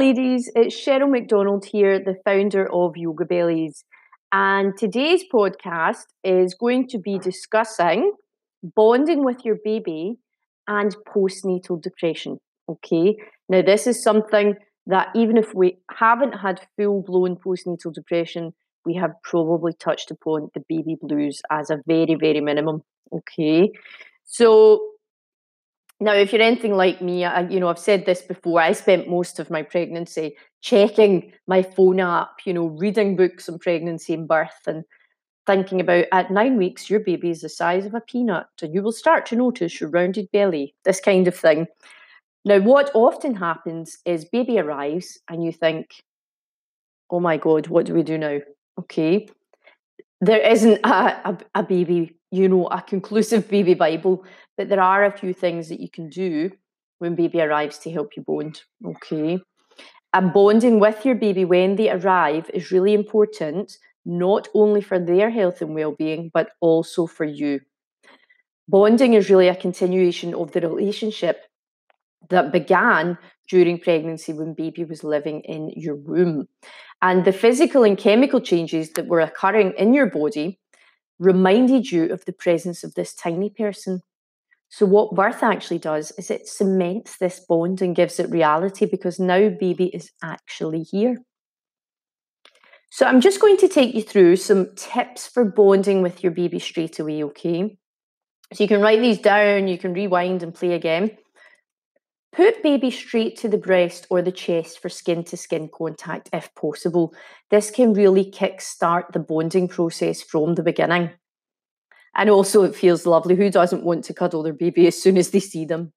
ladies. It's Cheryl MacDonald here, the founder of Yoga Bellies. And today's podcast is going to be discussing bonding with your baby and postnatal depression. Okay. Now, this is something that even if we haven't had full blown postnatal depression, we have probably touched upon the baby blues as a very, very minimum. Okay. So, now, if you're anything like me, I, you know, I've said this before, I spent most of my pregnancy checking my phone app, you know, reading books on pregnancy and birth and thinking about at nine weeks, your baby is the size of a peanut and you will start to notice your rounded belly, this kind of thing. Now, what often happens is baby arrives and you think, oh my God, what do we do now? Okay. There isn't a, a, a baby you know, a conclusive baby Bible, but there are a few things that you can do when baby arrives to help you bond. Okay. And bonding with your baby when they arrive is really important, not only for their health and well being, but also for you. Bonding is really a continuation of the relationship that began during pregnancy when baby was living in your womb. And the physical and chemical changes that were occurring in your body reminded you of the presence of this tiny person. So, what birth actually does is it cements this bond and gives it reality because now baby is actually here. So, I'm just going to take you through some tips for bonding with your baby straight away, okay? So, you can write these down, you can rewind and play again. Put baby straight to the breast or the chest for skin to skin contact if possible. This can really kickstart the bonding process from the beginning. And also, it feels lovely. Who doesn't want to cuddle their baby as soon as they see them?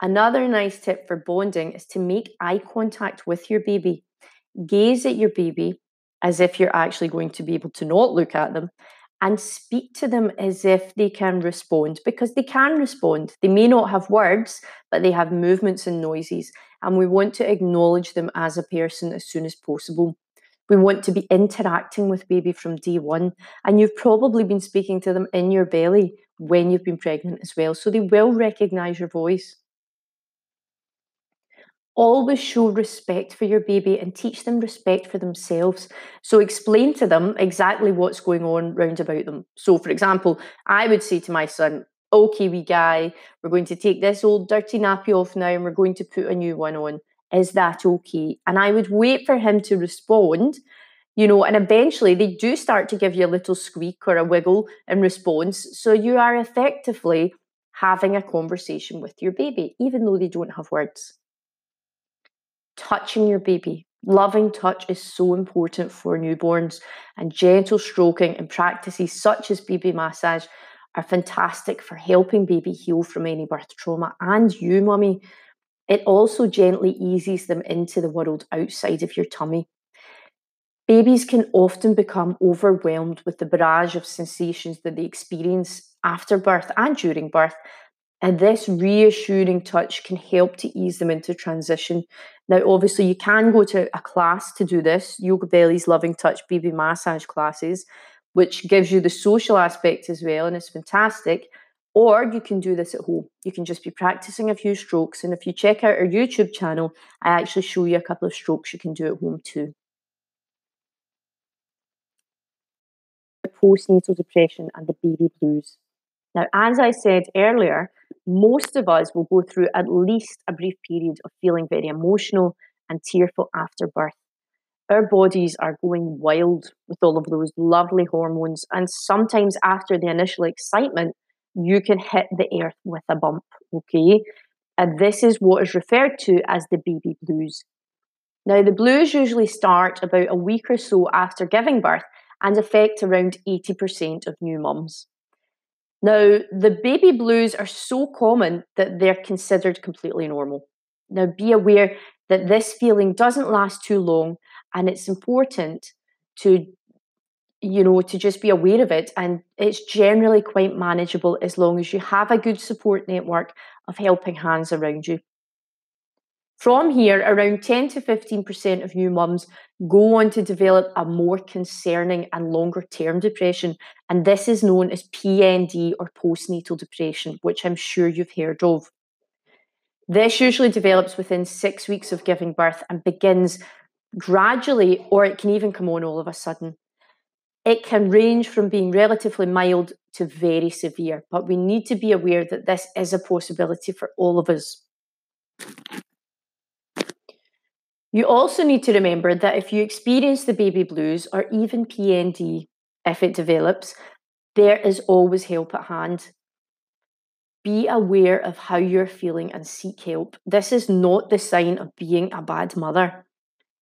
Another nice tip for bonding is to make eye contact with your baby. Gaze at your baby as if you're actually going to be able to not look at them and speak to them as if they can respond because they can respond. They may not have words, but they have movements and noises. And we want to acknowledge them as a person as soon as possible. We want to be interacting with baby from day one. And you've probably been speaking to them in your belly when you've been pregnant as well. So they will recognize your voice. Always show respect for your baby and teach them respect for themselves. So explain to them exactly what's going on round about them. So, for example, I would say to my son, Okay, wee guy, we're going to take this old dirty nappy off now and we're going to put a new one on. Is that okay? And I would wait for him to respond, you know, and eventually they do start to give you a little squeak or a wiggle in response. So you are effectively having a conversation with your baby, even though they don't have words touching your baby. Loving touch is so important for newborns, and gentle stroking and practices such as baby massage are fantastic for helping baby heal from any birth trauma and you, mummy. It also gently eases them into the world outside of your tummy. Babies can often become overwhelmed with the barrage of sensations that they experience after birth and during birth, and this reassuring touch can help to ease them into transition. Now, obviously, you can go to a class to do this Yoga Belly's Loving Touch Baby Massage classes, which gives you the social aspect as well, and it's fantastic. Or you can do this at home. You can just be practicing a few strokes. And if you check out our YouTube channel, I actually show you a couple of strokes you can do at home too. Postnatal depression and the baby blues. Now, as I said earlier, most of us will go through at least a brief period of feeling very emotional and tearful after birth. Our bodies are going wild with all of those lovely hormones, and sometimes after the initial excitement, you can hit the earth with a bump, okay? And this is what is referred to as the baby blues. Now, the blues usually start about a week or so after giving birth and affect around 80% of new mums. Now, the baby blues are so common that they're considered completely normal. Now, be aware that this feeling doesn't last too long, and it's important to you know to just be aware of it and it's generally quite manageable as long as you have a good support network of helping hands around you from here, around 10 to 15% of new mums go on to develop a more concerning and longer term depression. And this is known as PND or postnatal depression, which I'm sure you've heard of. This usually develops within six weeks of giving birth and begins gradually, or it can even come on all of a sudden. It can range from being relatively mild to very severe, but we need to be aware that this is a possibility for all of us. You also need to remember that if you experience the baby blues or even PND, if it develops, there is always help at hand. Be aware of how you're feeling and seek help. This is not the sign of being a bad mother.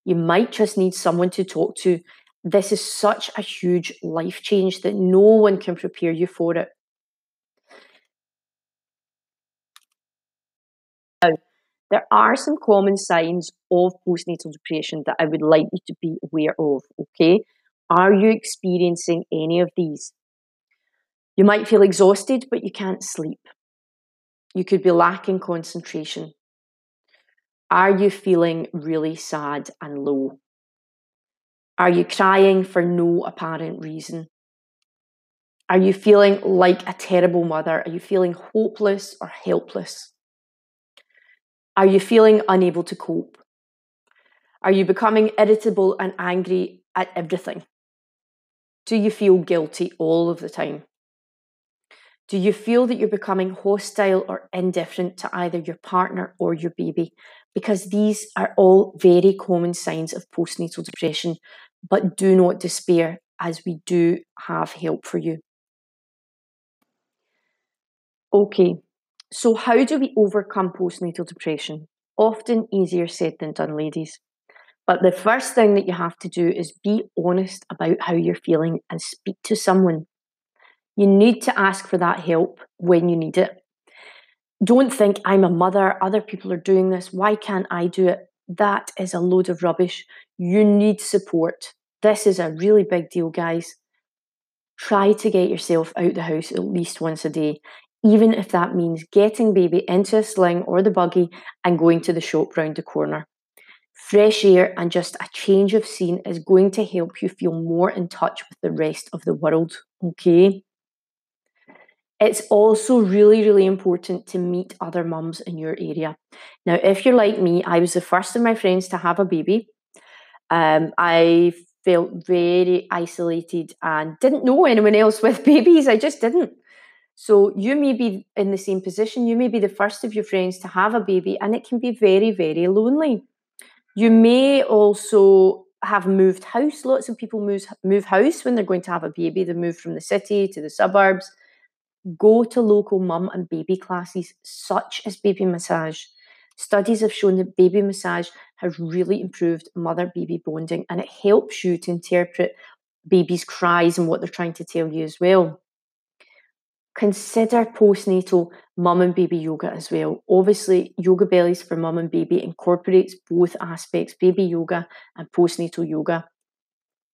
You might just need someone to talk to. This is such a huge life change that no one can prepare you for it. There are some common signs of postnatal depression that I would like you to be aware of, okay? Are you experiencing any of these? You might feel exhausted, but you can't sleep. You could be lacking concentration. Are you feeling really sad and low? Are you crying for no apparent reason? Are you feeling like a terrible mother? Are you feeling hopeless or helpless? Are you feeling unable to cope? Are you becoming irritable and angry at everything? Do you feel guilty all of the time? Do you feel that you're becoming hostile or indifferent to either your partner or your baby? Because these are all very common signs of postnatal depression, but do not despair as we do have help for you. Okay, so, how do we overcome postnatal depression? Often easier said than done, ladies. But the first thing that you have to do is be honest about how you're feeling and speak to someone. You need to ask for that help when you need it. Don't think I'm a mother, other people are doing this, why can't I do it? That is a load of rubbish. You need support. This is a really big deal, guys. Try to get yourself out the house at least once a day even if that means getting baby into a sling or the buggy and going to the shop round the corner. Fresh air and just a change of scene is going to help you feel more in touch with the rest of the world, okay? It's also really, really important to meet other mums in your area. Now, if you're like me, I was the first of my friends to have a baby. Um, I felt very isolated and didn't know anyone else with babies. I just didn't. So you may be in the same position. You may be the first of your friends to have a baby, and it can be very, very lonely. You may also have moved house. Lots of people move move house when they're going to have a baby. They move from the city to the suburbs. Go to local mum and baby classes, such as baby massage. Studies have shown that baby massage has really improved mother baby bonding and it helps you to interpret baby's cries and what they're trying to tell you as well consider postnatal mum and baby yoga as well. Obviously, Yoga Bellies for Mum and Baby incorporates both aspects baby yoga and postnatal yoga.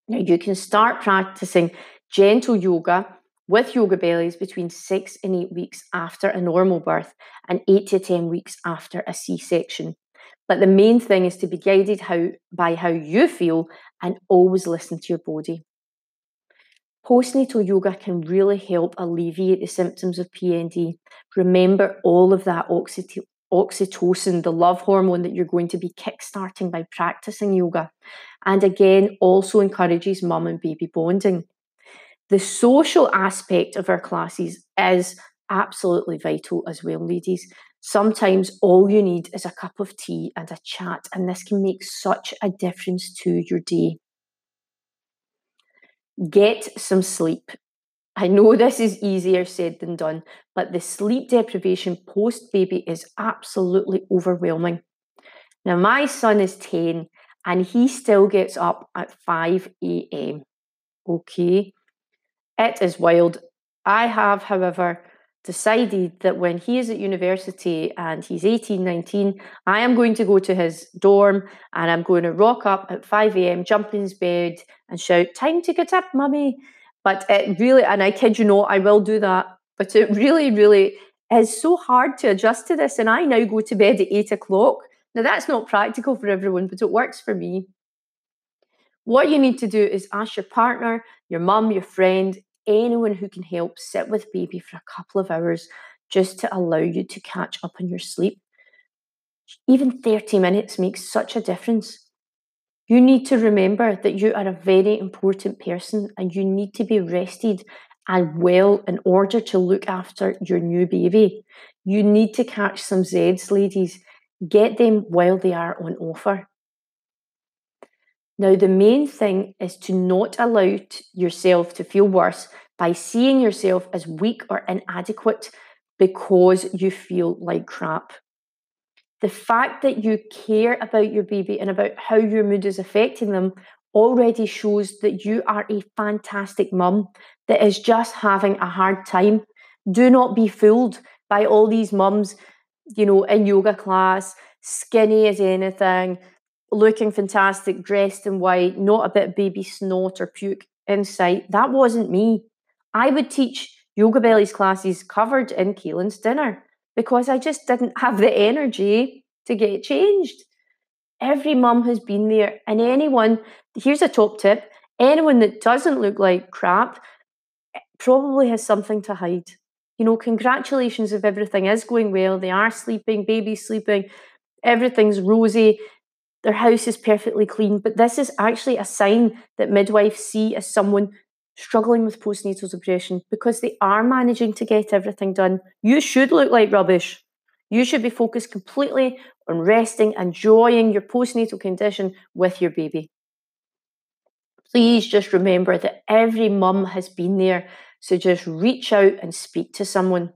Now, you can start practicing gentle yoga with Yoga Bellies between six and eight weeks after a normal birth and eight to 10 weeks after a C section. But the main thing is to be guided how, by how you feel and always listen to your body. Postnatal yoga can really help alleviate the symptoms of PND. Remember all of that oxytocin, the love hormone that you're going to be kickstarting by practicing yoga. And again, also encourages mum and baby bonding. The social aspect of our classes is absolutely vital as well, ladies. Sometimes all you need is a cup of tea and a chat, and this can make such a difference to your day. Get some sleep. I know this is easier said than done, but the sleep deprivation post baby is absolutely overwhelming. Now, my son is 10 and he still gets up at 5 a.m. Okay, it is wild. I have, however, decided that when he is at university and he's 18, 19, I am going to go to his dorm and I'm going to rock up at 5 a.m., jump in his bed and shout, Time to get up, mummy. But it really, and I kid you not, I will do that. But it really, really is so hard to adjust to this. And I now go to bed at 8 o'clock. Now, that's not practical for everyone, but it works for me. What you need to do is ask your partner, your mum, your friend, anyone who can help sit with baby for a couple of hours just to allow you to catch up on your sleep. Even 30 minutes makes such a difference. You need to remember that you are a very important person and you need to be rested and well in order to look after your new baby. You need to catch some Zeds, ladies. Get them while they are on offer. Now, the main thing is to not allow yourself to feel worse by seeing yourself as weak or inadequate because you feel like crap. The fact that you care about your baby and about how your mood is affecting them already shows that you are a fantastic mum that is just having a hard time. Do not be fooled by all these mums, you know, in yoga class, skinny as anything, looking fantastic, dressed in white, not a bit of baby snot or puke in sight. That wasn't me. I would teach yoga bellies classes covered in Kaelin's dinner because I just didn't have the energy to get changed. Every mum has been there, and anyone, here's a top tip anyone that doesn't look like crap eh, probably has something to hide. You know, congratulations if everything is going well. They are sleeping, baby's sleeping, everything's rosy, their house is perfectly clean. But this is actually a sign that midwives see as someone struggling with postnatal depression because they are managing to get everything done. You should look like rubbish. You should be focused completely on resting, enjoying your postnatal condition with your baby. Please just remember that every mum has been there, so just reach out and speak to someone.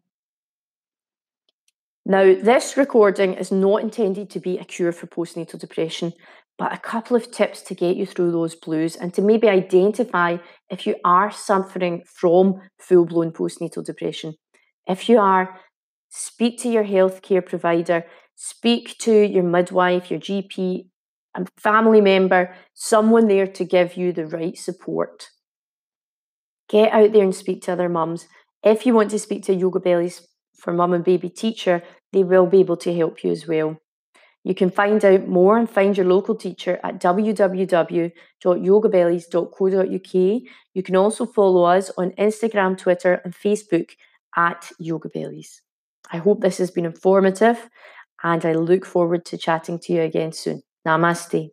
Now, this recording is not intended to be a cure for postnatal depression, but a couple of tips to get you through those blues and to maybe identify if you are suffering from full blown postnatal depression. If you are, speak to your healthcare provider, speak to your midwife, your GP, a family member, someone there to give you the right support. Get out there and speak to other mums. If you want to speak to Yoga Bellies for mum and baby teacher, they will be able to help you as well. You can find out more and find your local teacher at www.yogabellies.co.uk. You can also follow us on Instagram, Twitter, and Facebook at Yogabellies. I hope this has been informative and I look forward to chatting to you again soon. Namaste.